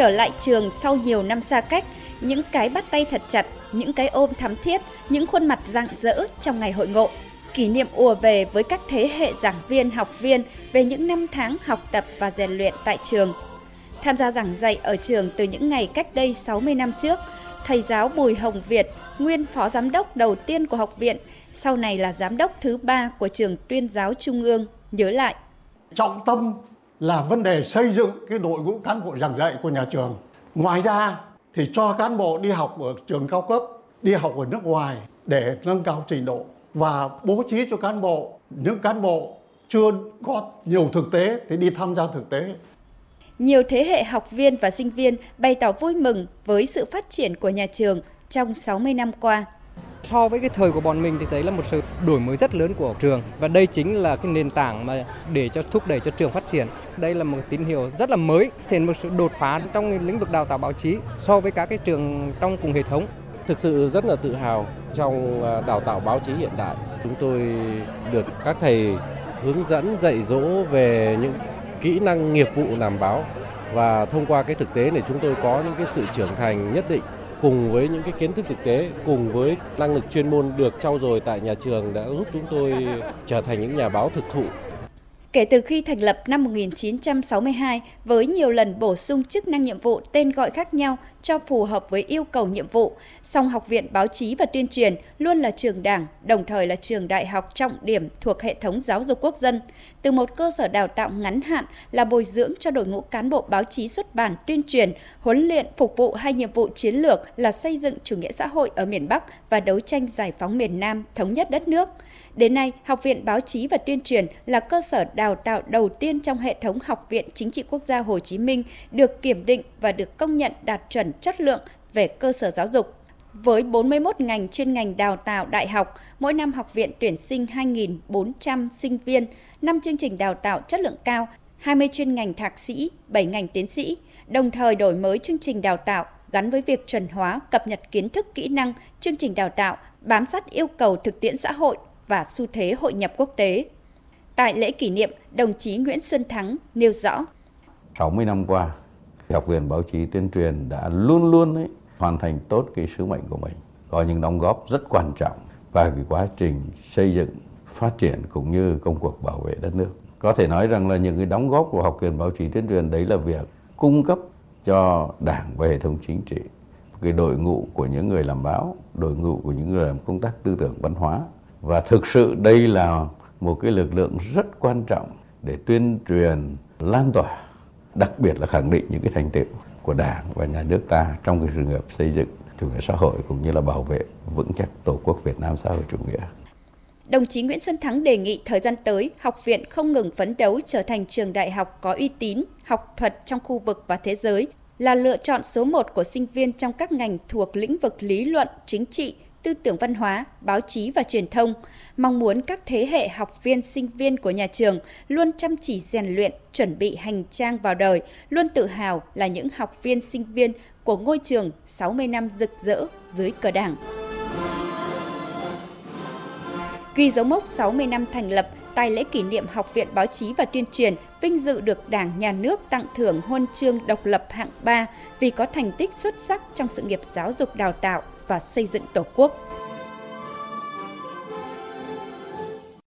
Trở lại trường sau nhiều năm xa cách, những cái bắt tay thật chặt, những cái ôm thắm thiết, những khuôn mặt rạng rỡ trong ngày hội ngộ. Kỷ niệm ùa về với các thế hệ giảng viên, học viên về những năm tháng học tập và rèn luyện tại trường. Tham gia giảng dạy ở trường từ những ngày cách đây 60 năm trước, thầy giáo Bùi Hồng Việt, nguyên phó giám đốc đầu tiên của học viện, sau này là giám đốc thứ ba của trường tuyên giáo trung ương, nhớ lại. Trọng tâm là vấn đề xây dựng cái đội ngũ cán bộ giảng dạy của nhà trường. Ngoài ra thì cho cán bộ đi học ở trường cao cấp, đi học ở nước ngoài để nâng cao trình độ và bố trí cho cán bộ những cán bộ chưa có nhiều thực tế thì đi tham gia thực tế. Nhiều thế hệ học viên và sinh viên bày tỏ vui mừng với sự phát triển của nhà trường trong 60 năm qua. So với cái thời của bọn mình thì đấy là một sự đổi mới rất lớn của trường và đây chính là cái nền tảng mà để cho thúc đẩy cho trường phát triển. Đây là một tín hiệu rất là mới, thể một sự đột phá trong lĩnh vực đào tạo báo chí so với các cái trường trong cùng hệ thống. Thực sự rất là tự hào trong à, đào tạo báo chí hiện đại. Chúng tôi được các thầy hướng dẫn dạy dỗ về những kỹ năng nghiệp vụ làm báo và thông qua cái thực tế này chúng tôi có những cái sự trưởng thành nhất định cùng với những cái kiến thức thực tế, cùng với năng lực chuyên môn được trau dồi tại nhà trường đã giúp chúng tôi trở thành những nhà báo thực thụ. Kể từ khi thành lập năm 1962, với nhiều lần bổ sung chức năng nhiệm vụ tên gọi khác nhau cho phù hợp với yêu cầu nhiệm vụ, song Học viện Báo chí và Tuyên truyền luôn là trường đảng, đồng thời là trường đại học trọng điểm thuộc hệ thống giáo dục quốc dân. Từ một cơ sở đào tạo ngắn hạn là bồi dưỡng cho đội ngũ cán bộ báo chí xuất bản tuyên truyền, huấn luyện phục vụ hai nhiệm vụ chiến lược là xây dựng chủ nghĩa xã hội ở miền Bắc và đấu tranh giải phóng miền Nam, thống nhất đất nước. Đến nay, Học viện Báo chí và Tuyên truyền là cơ sở đào tạo đầu tiên trong hệ thống Học viện Chính trị Quốc gia Hồ Chí Minh được kiểm định và được công nhận đạt chuẩn chất lượng về cơ sở giáo dục. Với 41 ngành chuyên ngành đào tạo đại học, mỗi năm học viện tuyển sinh 2.400 sinh viên, 5 chương trình đào tạo chất lượng cao, 20 chuyên ngành thạc sĩ, 7 ngành tiến sĩ, đồng thời đổi mới chương trình đào tạo gắn với việc chuẩn hóa, cập nhật kiến thức kỹ năng, chương trình đào tạo, bám sát yêu cầu thực tiễn xã hội và xu thế hội nhập quốc tế. Tại lễ kỷ niệm, đồng chí Nguyễn Xuân Thắng nêu rõ. 60 năm qua, Học viện Báo chí Tuyên truyền đã luôn luôn ấy, hoàn thành tốt cái sứ mệnh của mình, có những đóng góp rất quan trọng vào cái quá trình xây dựng, phát triển cũng như công cuộc bảo vệ đất nước. Có thể nói rằng là những cái đóng góp của Học viện Báo chí Tuyên truyền đấy là việc cung cấp cho Đảng và hệ thống chính trị cái đội ngũ của những người làm báo, đội ngũ của những người làm công tác tư tưởng văn hóa và thực sự đây là một cái lực lượng rất quan trọng để tuyên truyền lan tỏa đặc biệt là khẳng định những cái thành tựu của đảng và nhà nước ta trong cái sự nghiệp xây dựng chủ nghĩa xã hội cũng như là bảo vệ vững chắc tổ quốc Việt Nam xã hội chủ nghĩa. Đồng chí Nguyễn Xuân Thắng đề nghị thời gian tới, học viện không ngừng phấn đấu trở thành trường đại học có uy tín, học thuật trong khu vực và thế giới, là lựa chọn số một của sinh viên trong các ngành thuộc lĩnh vực lý luận, chính trị, tư tưởng văn hóa, báo chí và truyền thông, mong muốn các thế hệ học viên sinh viên của nhà trường luôn chăm chỉ rèn luyện, chuẩn bị hành trang vào đời, luôn tự hào là những học viên sinh viên của ngôi trường 60 năm rực rỡ dưới cờ Đảng. Ghi dấu mốc 60 năm thành lập, tại lễ kỷ niệm Học viện Báo chí và Tuyên truyền vinh dự được Đảng, Nhà nước tặng thưởng huân chương độc lập hạng 3 vì có thành tích xuất sắc trong sự nghiệp giáo dục đào tạo và xây dựng Tổ quốc.